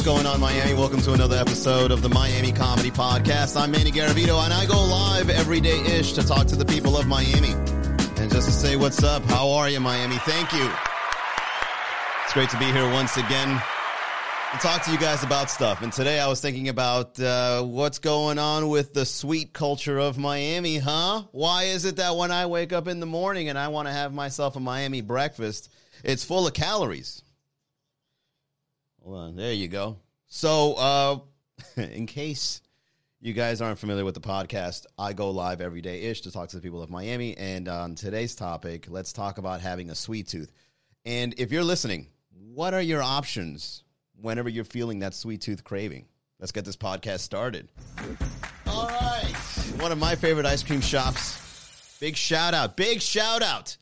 what's going on, Miami? Welcome to another episode of the Miami Comedy Podcast. I'm Manny Garavito, and I go live every day ish to talk to the people of Miami. And just to say what's up, how are you, Miami? Thank you. It's great to be here once again and talk to you guys about stuff. And today I was thinking about uh, what's going on with the sweet culture of Miami, huh? Why is it that when I wake up in the morning and I want to have myself a Miami breakfast, it's full of calories? Well, there you go. So, uh, in case you guys aren't familiar with the podcast, I go live every day ish to talk to the people of Miami. And on today's topic, let's talk about having a sweet tooth. And if you're listening, what are your options whenever you're feeling that sweet tooth craving? Let's get this podcast started. All right. One of my favorite ice cream shops. Big shout out. Big shout out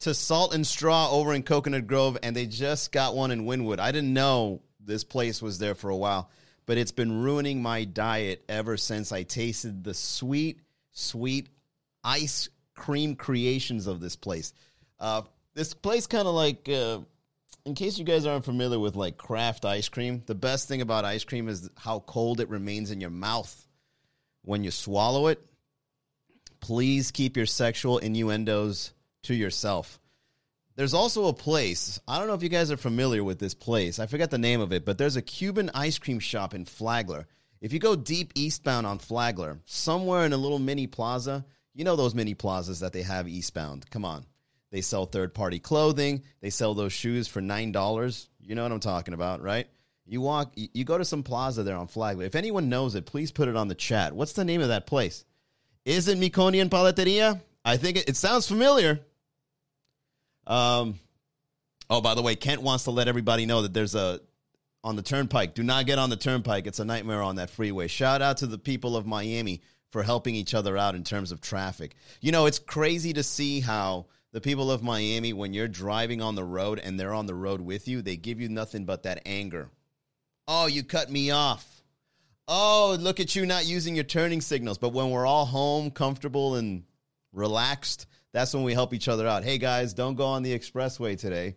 to Salt and Straw over in Coconut Grove. And they just got one in Wynwood. I didn't know this place was there for a while, but it's been ruining my diet ever since I tasted the sweet, sweet ice cream creations of this place. Uh, this place kind of like, uh, in case you guys aren't familiar with like craft ice cream, the best thing about ice cream is how cold it remains in your mouth when you swallow it. Please keep your sexual innuendos to yourself. There's also a place. I don't know if you guys are familiar with this place. I forget the name of it, but there's a Cuban ice cream shop in Flagler. If you go deep eastbound on Flagler, somewhere in a little mini plaza, you know those mini plazas that they have eastbound. Come on. They sell third party clothing, they sell those shoes for $9. You know what I'm talking about, right? You walk you go to some plaza there on Flagler. If anyone knows it, please put it on the chat. What's the name of that place? Is it Meconian Paleteria? I think it, it sounds familiar. Um, oh, by the way, Kent wants to let everybody know that there's a on the turnpike. Do not get on the turnpike. It's a nightmare on that freeway. Shout out to the people of Miami for helping each other out in terms of traffic. You know, it's crazy to see how the people of Miami, when you're driving on the road and they're on the road with you, they give you nothing but that anger. Oh, you cut me off. Oh, look at you not using your turning signals. But when we're all home, comfortable, and relaxed, that's when we help each other out. Hey guys, don't go on the expressway today.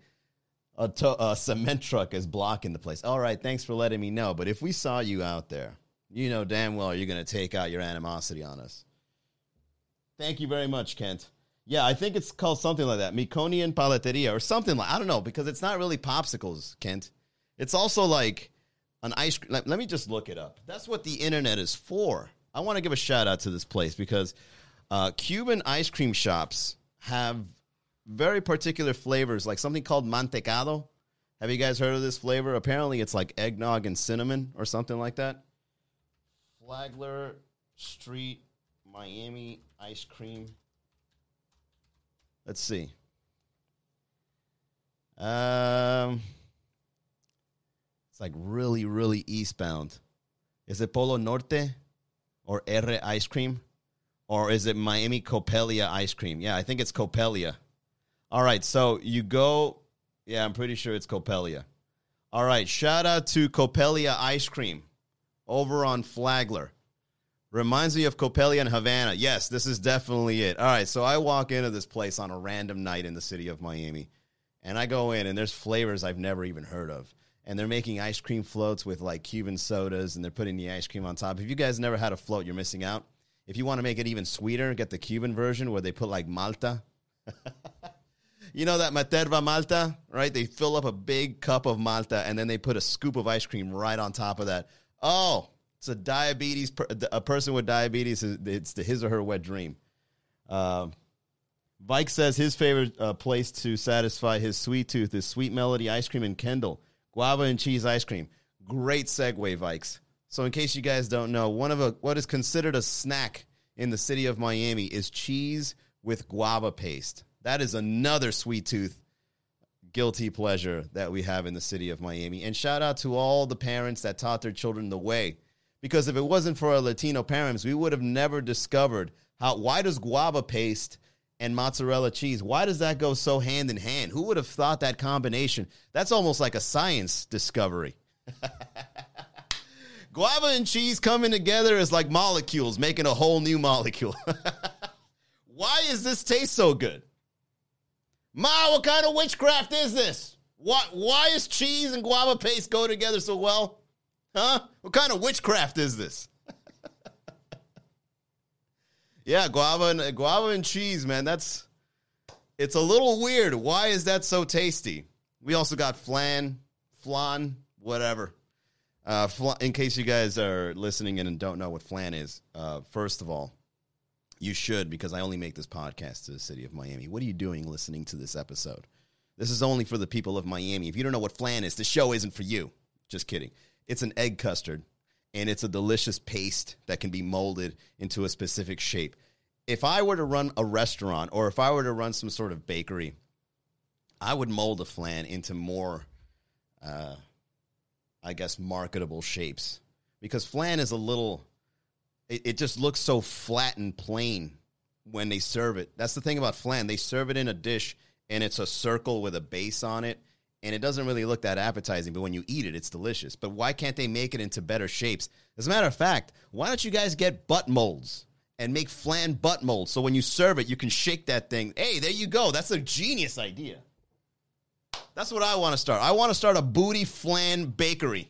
A, to- a, cement truck is blocking the place. All right, thanks for letting me know. But if we saw you out there, you know damn well you're going to take out your animosity on us. Thank you very much, Kent. Yeah, I think it's called something like that, Meconian Paleteria or something like I don't know because it's not really popsicles, Kent. It's also like an ice cream. Let, let me just look it up. That's what the internet is for. I want to give a shout out to this place because uh, Cuban ice cream shops have very particular flavors, like something called mantecado. Have you guys heard of this flavor? Apparently, it's like eggnog and cinnamon or something like that. Flagler Street Miami ice cream. Let's see. Um, it's like really, really eastbound. Is it Polo Norte or R ice cream? Or is it Miami Coppelia ice cream? Yeah, I think it's Coppelia. All right, so you go. Yeah, I'm pretty sure it's Coppelia. All right, shout out to Coppelia ice cream over on Flagler. Reminds me of Coppelia and Havana. Yes, this is definitely it. All right, so I walk into this place on a random night in the city of Miami, and I go in, and there's flavors I've never even heard of. And they're making ice cream floats with like Cuban sodas, and they're putting the ice cream on top. If you guys never had a float, you're missing out. If you want to make it even sweeter, get the Cuban version where they put like Malta. you know that Materva Malta, right? They fill up a big cup of Malta and then they put a scoop of ice cream right on top of that. Oh, it's a diabetes, a person with diabetes, it's the, his or her wet dream. Uh, Vike says his favorite uh, place to satisfy his sweet tooth is Sweet Melody Ice Cream in Kendall, guava and cheese ice cream. Great segue, Vikes. So, in case you guys don't know, one of a, what is considered a snack in the city of Miami is cheese with guava paste. That is another sweet tooth guilty pleasure that we have in the city of Miami. And shout out to all the parents that taught their children the way. Because if it wasn't for our Latino parents, we would have never discovered how why does guava paste and mozzarella cheese, why does that go so hand in hand? Who would have thought that combination? That's almost like a science discovery. Guava and cheese coming together is like molecules making a whole new molecule. Why is this taste so good? Ma, what kind of witchcraft is this? Why, why is cheese and guava paste go together so well? Huh? What kind of witchcraft is this? yeah, guava and guava and cheese, man. That's it's a little weird. Why is that so tasty? We also got flan, flan, whatever. Uh, in case you guys are listening in and don't know what flan is, uh, first of all, you should because I only make this podcast to the city of Miami. What are you doing listening to this episode? This is only for the people of Miami. If you don't know what flan is, the show isn't for you. Just kidding. It's an egg custard, and it's a delicious paste that can be molded into a specific shape. If I were to run a restaurant or if I were to run some sort of bakery, I would mold a flan into more, uh, I guess, marketable shapes because flan is a little, it, it just looks so flat and plain when they serve it. That's the thing about flan. They serve it in a dish and it's a circle with a base on it and it doesn't really look that appetizing, but when you eat it, it's delicious. But why can't they make it into better shapes? As a matter of fact, why don't you guys get butt molds and make flan butt molds so when you serve it, you can shake that thing? Hey, there you go. That's a genius idea. That's what I want to start. I want to start a booty flan bakery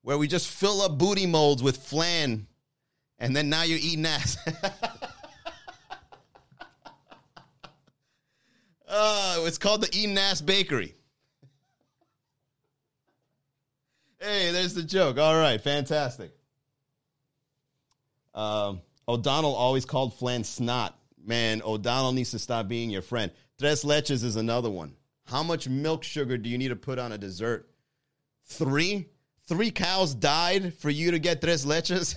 where we just fill up booty molds with flan and then now you're eating ass. uh, it's called the Eating Ass Bakery. Hey, there's the joke. All right, fantastic. Um, O'Donnell always called flan snot. Man, O'Donnell needs to stop being your friend. Tres leches is another one. How much milk sugar do you need to put on a dessert? Three? Three cows died for you to get tres leches?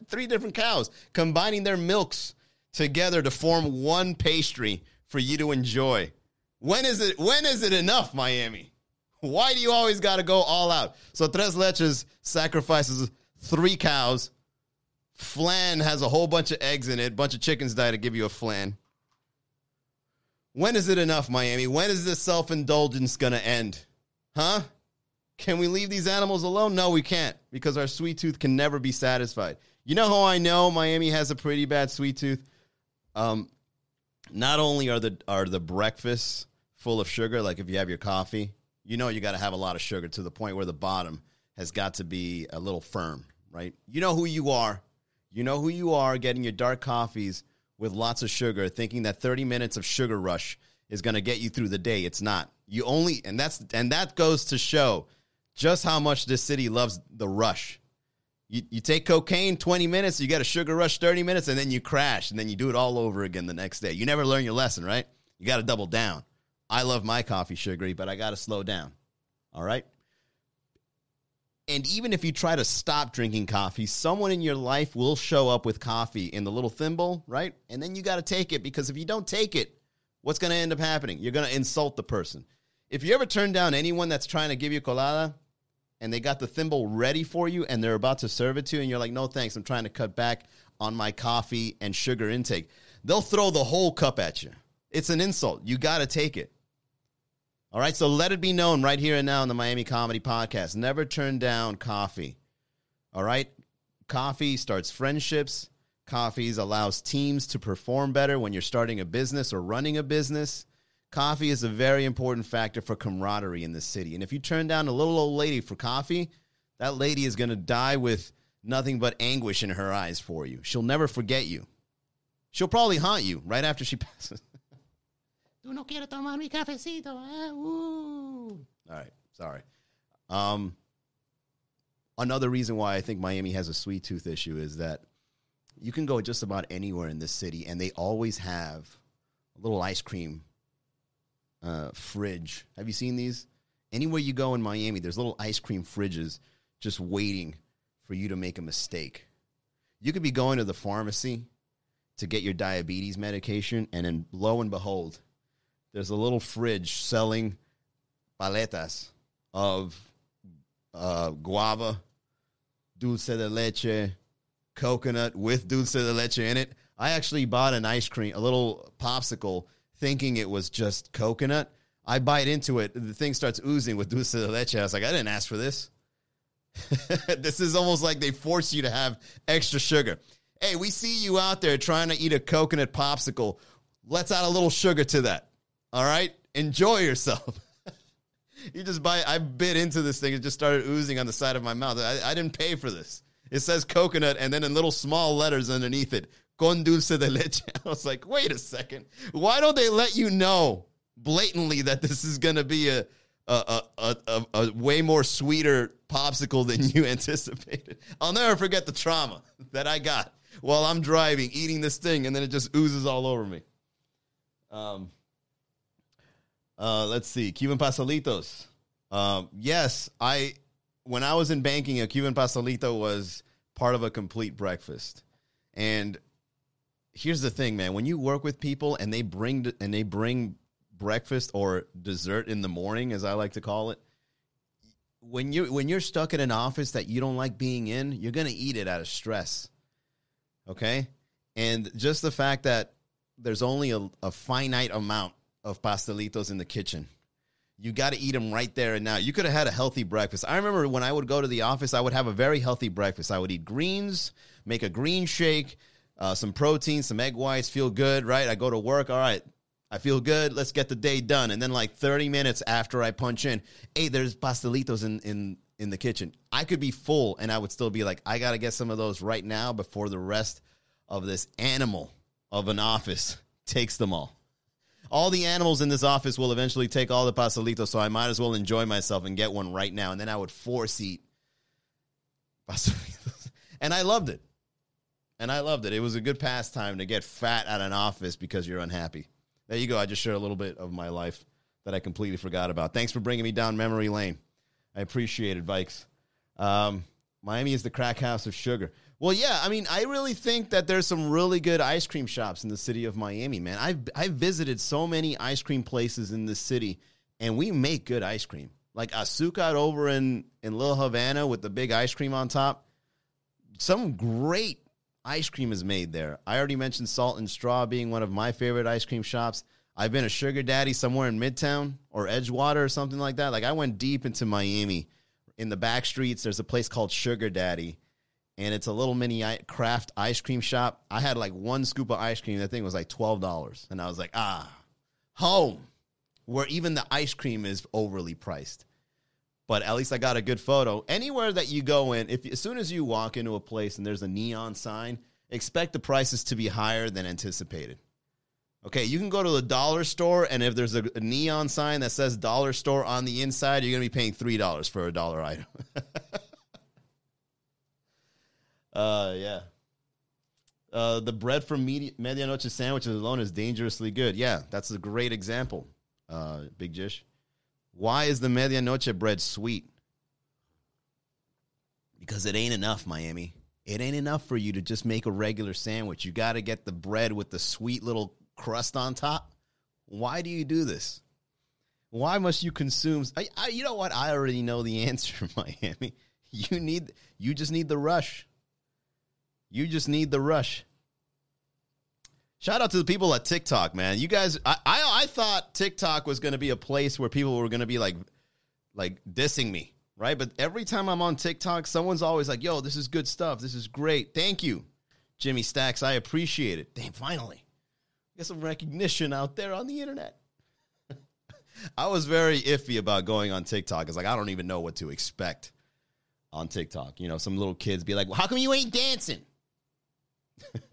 Three different cows combining their milks together to form one pastry for you to enjoy. When is it when is it enough, Miami? Why do you always got to go all out? So Tres Leches sacrifices three cows. Flan has a whole bunch of eggs in it. Bunch of chickens die to give you a flan. When is it enough, Miami? When is this self indulgence going to end? Huh? Can we leave these animals alone? No, we can't because our sweet tooth can never be satisfied. You know how I know Miami has a pretty bad sweet tooth? Um, not only are the are the breakfasts full of sugar, like if you have your coffee, you know you got to have a lot of sugar to the point where the bottom has got to be a little firm, right? You know who you are. You know who you are getting your dark coffees with lots of sugar, thinking that 30 minutes of sugar rush is going to get you through the day. It's not. You only and that's and that goes to show just how much this city loves the rush. You, you take cocaine 20 minutes, you get a sugar rush 30 minutes, and then you crash, and then you do it all over again the next day. You never learn your lesson, right? You got to double down. I love my coffee sugary, but I got to slow down. All right? And even if you try to stop drinking coffee, someone in your life will show up with coffee in the little thimble, right? And then you got to take it because if you don't take it, what's going to end up happening? You're going to insult the person. If you ever turn down anyone that's trying to give you colada and they got the thimble ready for you and they're about to serve it to you, and you're like, no thanks, I'm trying to cut back on my coffee and sugar intake, they'll throw the whole cup at you. It's an insult. You got to take it. All right, so let it be known right here and now in the Miami Comedy Podcast. Never turn down coffee. All right, coffee starts friendships. Coffees allows teams to perform better when you're starting a business or running a business. Coffee is a very important factor for camaraderie in the city. And if you turn down a little old lady for coffee, that lady is going to die with nothing but anguish in her eyes for you. She'll never forget you. She'll probably haunt you right after she passes. Tú no quieres tomar mi cafecito. Eh? All right, sorry. Um, another reason why I think Miami has a sweet tooth issue is that you can go just about anywhere in this city, and they always have a little ice cream uh, fridge. Have you seen these? Anywhere you go in Miami, there's little ice cream fridges just waiting for you to make a mistake. You could be going to the pharmacy to get your diabetes medication, and then lo and behold, there's a little fridge selling paletas of uh, guava, dulce de leche, coconut with dulce de leche in it. I actually bought an ice cream, a little popsicle, thinking it was just coconut. I bite into it, the thing starts oozing with dulce de leche. I was like, I didn't ask for this. this is almost like they force you to have extra sugar. Hey, we see you out there trying to eat a coconut popsicle. Let's add a little sugar to that. All right? Enjoy yourself. You just buy. I bit into this thing. It just started oozing on the side of my mouth. I, I didn't pay for this. It says coconut, and then in little small letters underneath it, con dulce de leche. I was like, wait a second. Why don't they let you know blatantly that this is going to be a a, a, a, a, way more sweeter popsicle than you anticipated? I'll never forget the trauma that I got while I'm driving, eating this thing, and then it just oozes all over me. Um, uh, let's see, Cuban pastelitos. Um, yes, I when I was in banking, a Cuban pastelito was part of a complete breakfast. And here's the thing, man: when you work with people and they bring and they bring breakfast or dessert in the morning, as I like to call it, when you when you're stuck in an office that you don't like being in, you're gonna eat it out of stress. Okay, and just the fact that there's only a, a finite amount of pastelitos in the kitchen. You got to eat them right there and now. You could have had a healthy breakfast. I remember when I would go to the office, I would have a very healthy breakfast. I would eat greens, make a green shake, uh, some protein, some egg whites, feel good, right? I go to work, all right, I feel good. Let's get the day done. And then, like 30 minutes after I punch in, hey, there's pastelitos in, in, in the kitchen. I could be full and I would still be like, I got to get some of those right now before the rest of this animal of an office takes them all all the animals in this office will eventually take all the pastelitos, so I might as well enjoy myself and get one right now. And then I would force eat pastelitos. And I loved it. And I loved it. It was a good pastime to get fat at an office because you're unhappy. There you go. I just shared a little bit of my life that I completely forgot about. Thanks for bringing me down memory lane. I appreciate it, Vikes. Um, Miami is the crack house of sugar. Well, yeah, I mean, I really think that there's some really good ice cream shops in the city of Miami, man. I've I've visited so many ice cream places in this city, and we make good ice cream. Like Azucar over in in Little Havana with the big ice cream on top. Some great ice cream is made there. I already mentioned Salt and Straw being one of my favorite ice cream shops. I've been a sugar daddy somewhere in Midtown or Edgewater or something like that. Like I went deep into Miami. In the back streets, there's a place called Sugar Daddy and it's a little mini craft ice cream shop. I had like one scoop of ice cream. That thing was like twelve dollars, and I was like, ah, home, where even the ice cream is overly priced. But at least I got a good photo. Anywhere that you go in, if as soon as you walk into a place and there's a neon sign, expect the prices to be higher than anticipated. Okay, you can go to the dollar store, and if there's a, neon sign that says dollar store on the inside, you're to be paying $3 for a dollar item. Uh, yeah. Uh, the bread from Medi- Medianoche sandwiches alone is dangerously good. Yeah, that's a great example, uh, Big Jish. Why is the Medianoche bread sweet? Because it ain't enough, Miami. It ain't enough for you to just make a regular sandwich. You got to get the bread with the sweet little crust on top. Why do you do this? Why must you consume? I, I, you know what? I already know the answer, Miami. You need. You just need the rush. You just need the rush. Shout out to the people at TikTok, man. You guys, I I, I thought TikTok was going to be a place where people were going to be like, like dissing me, right? But every time I'm on TikTok, someone's always like, "Yo, this is good stuff. This is great. Thank you, Jimmy Stacks. I appreciate it. Damn, finally, get some recognition out there on the internet." I was very iffy about going on TikTok. It's like I don't even know what to expect on TikTok. You know, some little kids be like, "Well, how come you ain't dancing?"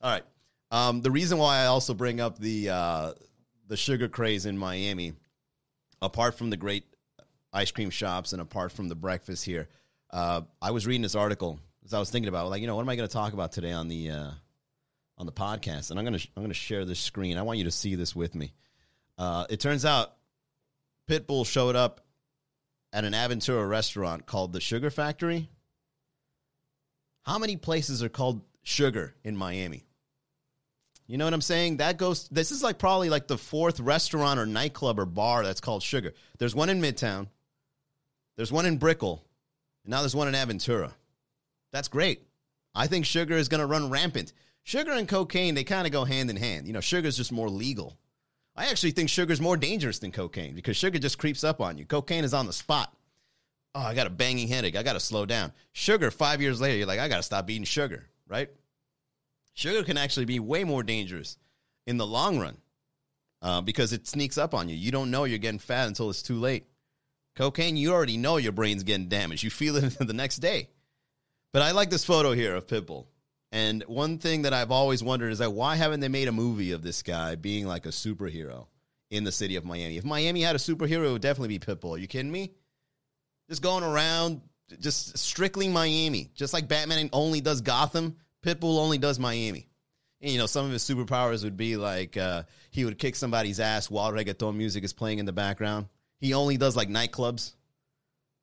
All right. Um, the reason why I also bring up the uh, the sugar craze in Miami, apart from the great ice cream shops and apart from the breakfast here, uh, I was reading this article as I was thinking about, like, you know, what am I going to talk about today on the uh, on the podcast? And I'm gonna I'm gonna share this screen. I want you to see this with me. Uh, it turns out Pitbull showed up at an Aventura restaurant called the Sugar Factory how many places are called Sugar in Miami? You know what I'm saying? That goes. This is like probably like the fourth restaurant or nightclub or bar that's called Sugar. There's one in Midtown. There's one in Brickell, and now there's one in Aventura. That's great. I think sugar is going to run rampant. Sugar and cocaine, they kind of go hand in hand. You know, sugar is just more legal. I actually think sugar is more dangerous than cocaine because sugar just creeps up on you. Cocaine is on the spot oh, I got a banging headache. I got to slow down. Sugar, five years later, you're like, I got to stop eating sugar, right? Sugar can actually be way more dangerous in the long run. uh, because it sneaks up on you. You don't know you're getting fat until it's too late. Cocaine, you already know your brain's getting damaged. You feel it the next day. But I like this photo here of Pitbull. And one thing that I've always wondered is that why haven't they made a movie of this guy being like a superhero in the city of Miami? If Miami had a superhero, it would definitely be Pitbull. Are you kidding me? Just going around, just strictly Miami. Just like Batman only does Gotham, Pitbull only does Miami. And, you know, some of his superpowers would be like uh, he would kick somebody's ass while reggaeton music is playing in the background. He only does like nightclubs.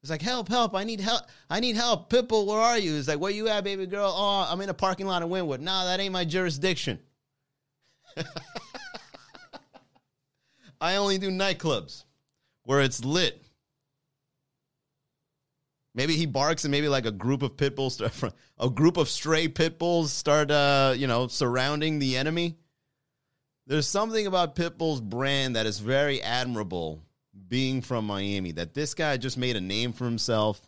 It's like, help, help, I need help. I need help. Pitbull, where are you? It's like, where you at, baby girl? Oh, I'm in a parking lot in Wynwood. Nah, that ain't my jurisdiction. I only do nightclubs where it's lit. Maybe he barks and maybe like a group of pit bulls, a group of stray pit bulls start, uh, you know, surrounding the enemy. There's something about Pitbull's brand that is very admirable being from Miami, that this guy just made a name for himself.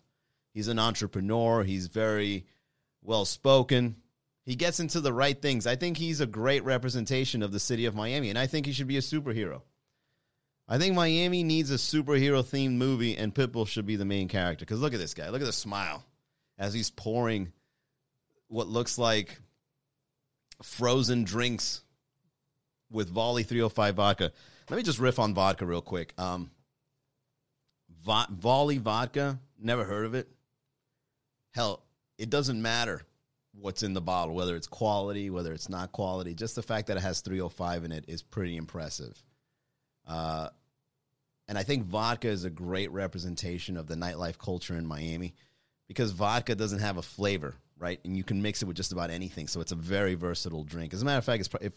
He's an entrepreneur. He's very well spoken. He gets into the right things. I think he's a great representation of the city of Miami, and I think he should be a superhero. I think Miami needs a superhero themed movie, and Pitbull should be the main character. Because look at this guy. Look at the smile as he's pouring what looks like frozen drinks with Voli 305 vodka. Let me just riff on vodka real quick. Um, Vo- Voli vodka, never heard of it. Hell, it doesn't matter what's in the bottle, whether it's quality, whether it's not quality. Just the fact that it has 305 in it is pretty impressive. Uh, and I think vodka is a great representation of the nightlife culture in Miami because vodka doesn't have a flavor, right? And you can mix it with just about anything. So it's a very versatile drink. As a matter of fact, if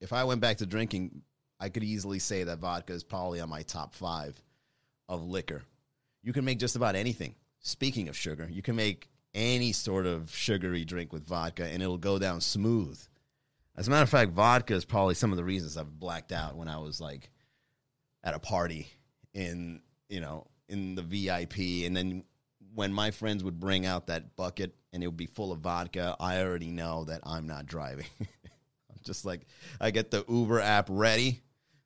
if I went back to drinking, I could easily say that vodka is probably on my top five of liquor. You can make just about anything. Speaking of sugar, you can make any sort of sugary drink with vodka and it'll go down smooth. As a matter of fact, vodka is probably some of the reasons I've blacked out when I was like at a party in, you know, in the VIP. And then when my friends would bring out that bucket and it would be full of vodka, I already know that I'm not driving. I'm just like, I get the Uber app ready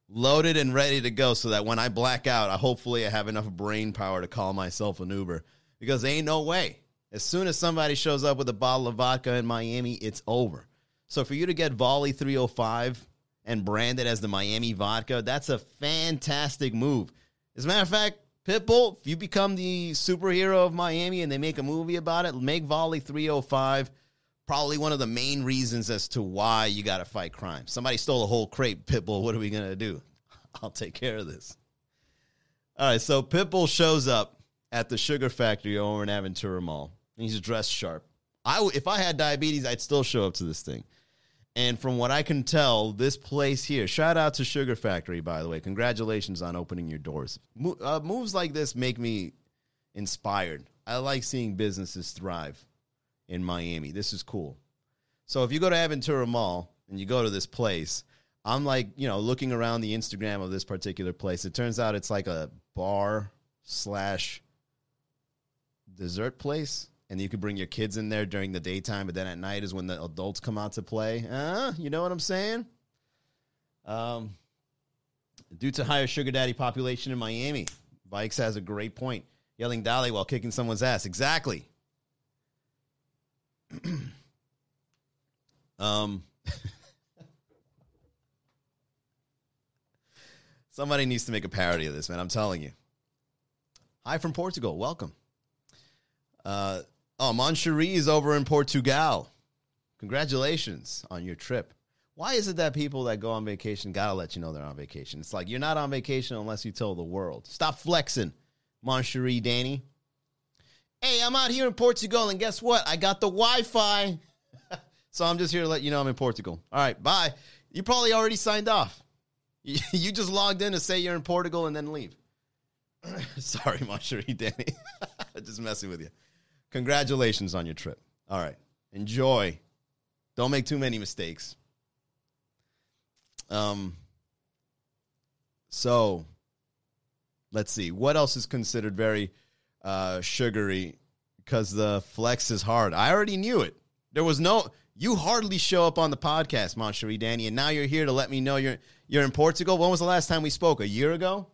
loaded and ready to go so that when I black out, I hopefully I have enough brain power to call myself an Uber because there ain't no way. As soon as somebody shows up with a bottle of vodka in Miami, it's over. So for you to get Voli 305 and brand it as the Miami vodka, that's a fantastic move. As a matter of fact, Pitbull, if you become the superhero of Miami and they make a movie about it, make Voli 305 probably one of the main reasons as to why you got to fight crime. Somebody stole a whole crate, Pitbull. What are we going to do? I'll take care of this. All right, so Pitbull shows up at the sugar factory over in Aventura Mall. He's dressed sharp. I, if I had diabetes, I'd still show up to this thing. And from what I can tell, this place here, shout out to Sugar Factory, by the way. Congratulations on opening your doors. Mo- uh, moves like this make me inspired. I like seeing businesses thrive in Miami. This is cool. So if you go to Aventura Mall and you go to this place, I'm like, you know, looking around the Instagram of this particular place. It turns out it's like a bar slash dessert place. And you could bring your kids in there during the daytime, but then at night is when the adults come out to play. Uh, you know what I'm saying? Um, due to higher sugar daddy population in Miami, Vikes has a great point. Yelling Dolly while kicking someone's ass. Exactly. um, somebody needs to make a parody of this, man. I'm telling you. Hi from Portugal. Welcome. Uh, oh, Moncherie is over in Portugal. Congratulations on your trip. Why is it that people that go on vacation gotta let you know they're on vacation? It's like you're not on vacation unless you tell the world. Stop flexing, Moncherie Danny. Hey, I'm out here in Portugal, and guess what? I got the Wi Fi. so I'm just here to let you know I'm in Portugal. All right, bye. You probably already signed off. You just logged in to say you're in Portugal and then leave. Sorry, Moncherie Danny. just messing with you. Congratulations on your trip. All right. Enjoy. Don't make too many mistakes. Um so let's see. What else is considered very uh, sugary because the flex is hard. I already knew it. There was no. You hardly show up on the podcast, Moncherie Danny, and now you're here to let me know you're You're in Portugal. When was the last time we spoke? A year ago?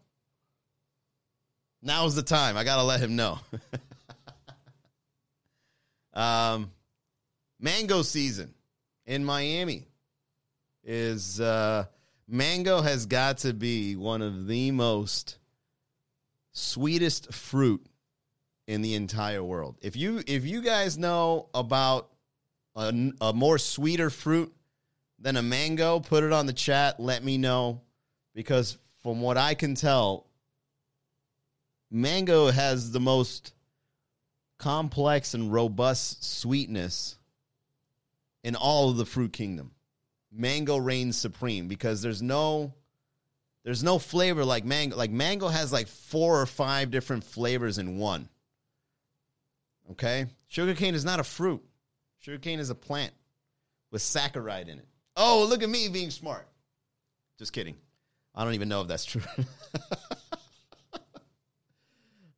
Now's the time. I got to let him know. um, mango season in Miami is uh, mango has got to be one of the most sweetest fruit in the entire world. If you if you guys know about a, a more sweeter fruit than a mango, put it on the chat. Let me know because from what I can tell, mango has the most complex and robust sweetness in all of the fruit kingdom. Mango reigns supreme because there's no there's no flavor like mango. Like mango has like four or five different flavors in one. Okay? Sugarcane is not a fruit. Sugarcane is a plant with saccharide in it. Oh, look at me being smart. Just kidding. I don't even know if that's true.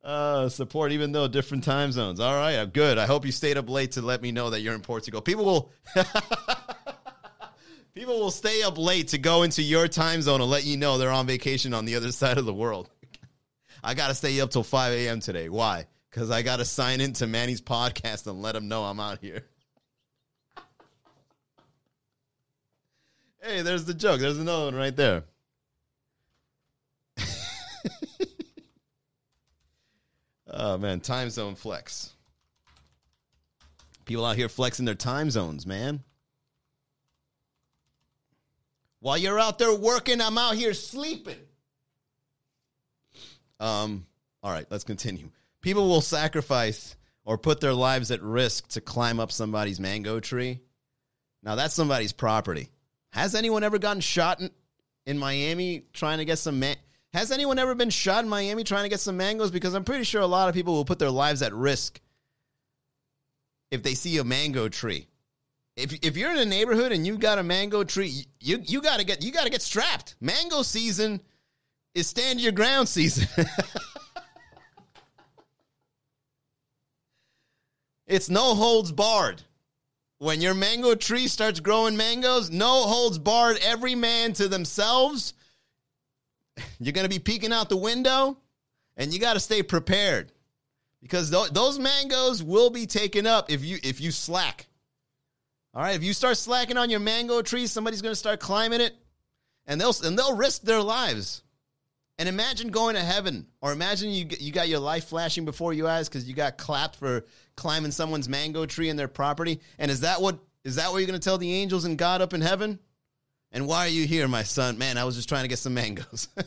uh, support, even though different time zones. All right, good. I hope you stayed up late to let me know that you're in Portugal. People will. People will stay up late to go into your time zone and let you know they're on vacation on the other side of the world. I got to stay up till 5 a.m. today. Why? Because I got to sign into Manny's podcast and let him know I'm out here. hey, there's the joke. There's another one right there. Oh, man. Time zone flex. People out here flexing their time zones, man. While you're out there working, I'm out here sleeping. Um, all right, let's continue. People will sacrifice or put their lives at risk to climb up somebody's mango tree. Now that's somebody's property. Has anyone ever gotten shot in, in Miami trying to get some man? Has anyone ever been shot in Miami trying to get some mangoes? Because I'm pretty sure a lot of people will put their lives at risk if they see a mango tree if if you're in a neighborhood and you got a mango tree, you you got to get you got to get strapped. Mango season is stand your ground season. it's no holds barred. When your mango tree starts growing mangoes, no holds barred. Every man to themselves. You're going to be peeking out the window and you got to stay prepared because th- those mangoes will be taken up if you if you slack. All right, if you start slacking on your mango tree, somebody's going to start climbing it, and they'll and they'll risk their lives. And imagine going to heaven, or imagine you you got your life flashing before your eyes because you got clapped for climbing someone's mango tree in their property. And is that what is that what you're going to tell the angels and God up in heaven? And why are you here, my son? Man, I was just trying to get some mangoes.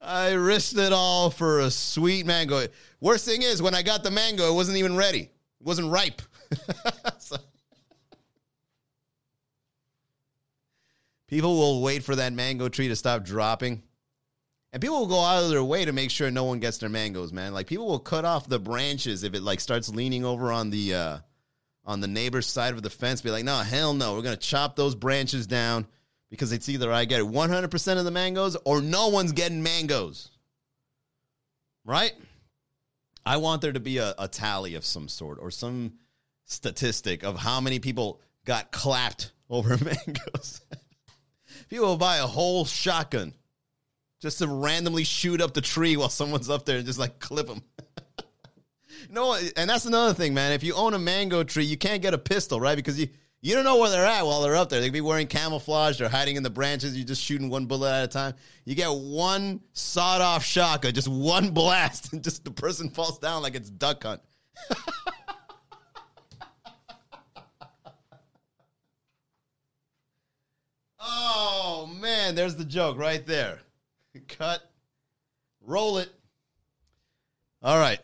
I risked it all for a sweet mango. Worst thing is, when I got the mango, it wasn't even ready. It wasn't ripe. so, people will wait for that mango tree to stop dropping. And people will go out of their way to make sure no one gets their mangoes, man. Like people will cut off the branches if it like starts leaning over on the uh on the neighbor's side of the fence. Be like, no, hell no. We're gonna chop those branches down because it's either I get 100% of the mangoes or no one's getting mangoes. Right? I want there to be a, a tally of some sort or some statistic of how many people got clapped over mangoes. people will buy a whole shotgun just to randomly shoot up the tree while someone's up there and just like clip them. no, and that's another thing, man. If you own a mango tree, you can't get a pistol, right? Because you you don't know where they're at while they're up there. They could be wearing camouflage. They're hiding in the branches. You're just shooting one bullet at a time. You get one sawed off shotgun, just one blast, and just the person falls down like it's duck hunt. oh, man. There's the joke right there. Cut. Roll it. All right.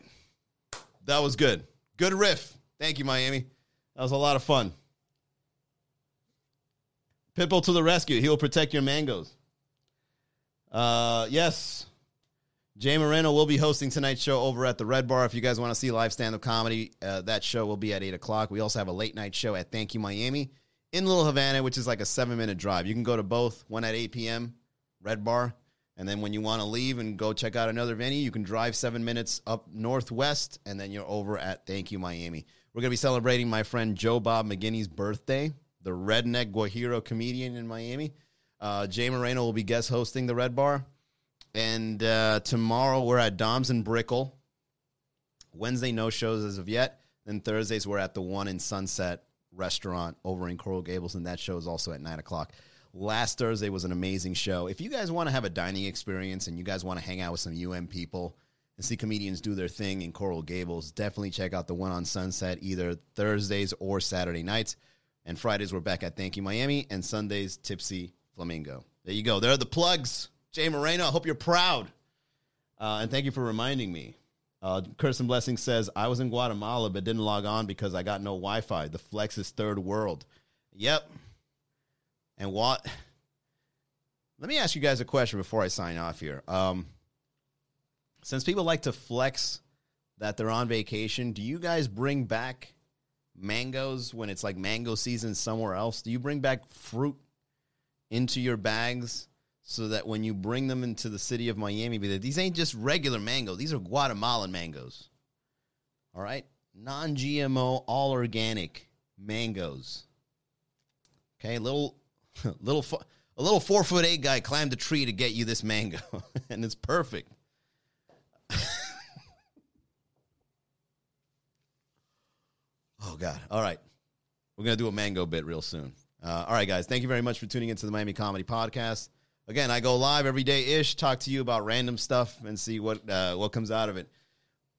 That was good. Good riff. Thank you, Miami. That was a lot of fun. Pitbull to the rescue. He will protect your mangoes. Uh, yes. Jay Moreno will be hosting tonight's show over at the Red Bar. If you guys want to see live stand up comedy, uh, that show will be at 8 o'clock. We also have a late night show at Thank You Miami in Little Havana, which is like a seven minute drive. You can go to both, one at 8 p.m., Red Bar. And then when you want to leave and go check out another venue, you can drive seven minutes up northwest, and then you're over at Thank You Miami. We're going to be celebrating my friend Joe Bob McGinney's birthday, the redneck Guajiro comedian in Miami. Uh, Jay Moreno will be guest hosting the Red Bar. And uh, tomorrow we're at Dom's and Brickell. Wednesday, no shows as of yet. Then Thursdays, we're at the one in Sunset restaurant over in Coral Gables, and that show is also at 9 o'clock. Last Thursday was an amazing show. If you guys want to have a dining experience and you guys want to hang out with some UM people and see comedians do their thing in Coral Gables, definitely check out the one on Sunset either Thursdays or Saturday nights. And Fridays, we're back at Thank You Miami, and Sundays, Tipsy Flamingo. There you go. There are the plugs. Jay Moreno, I hope you're proud. Uh, and thank you for reminding me. Uh, Kirsten Blessing says, I was in Guatemala but didn't log on because I got no Wi Fi. The flex is third world. Yep. And what? Let me ask you guys a question before I sign off here. Um, since people like to flex that they're on vacation, do you guys bring back mangoes when it's like mango season somewhere else? Do you bring back fruit into your bags so that when you bring them into the city of Miami, these ain't just regular mangoes; these are Guatemalan mangoes. All right? Non GMO, all organic mangoes. Okay, little little a little four foot eight guy climbed a tree to get you this mango, and it's perfect. oh God! All right, we're gonna do a mango bit real soon. Uh, all right, guys, thank you very much for tuning into the Miami Comedy Podcast. Again, I go live every day ish, talk to you about random stuff, and see what uh, what comes out of it.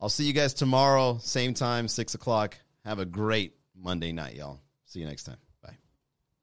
I'll see you guys tomorrow, same time, six o'clock. Have a great Monday night, y'all. See you next time.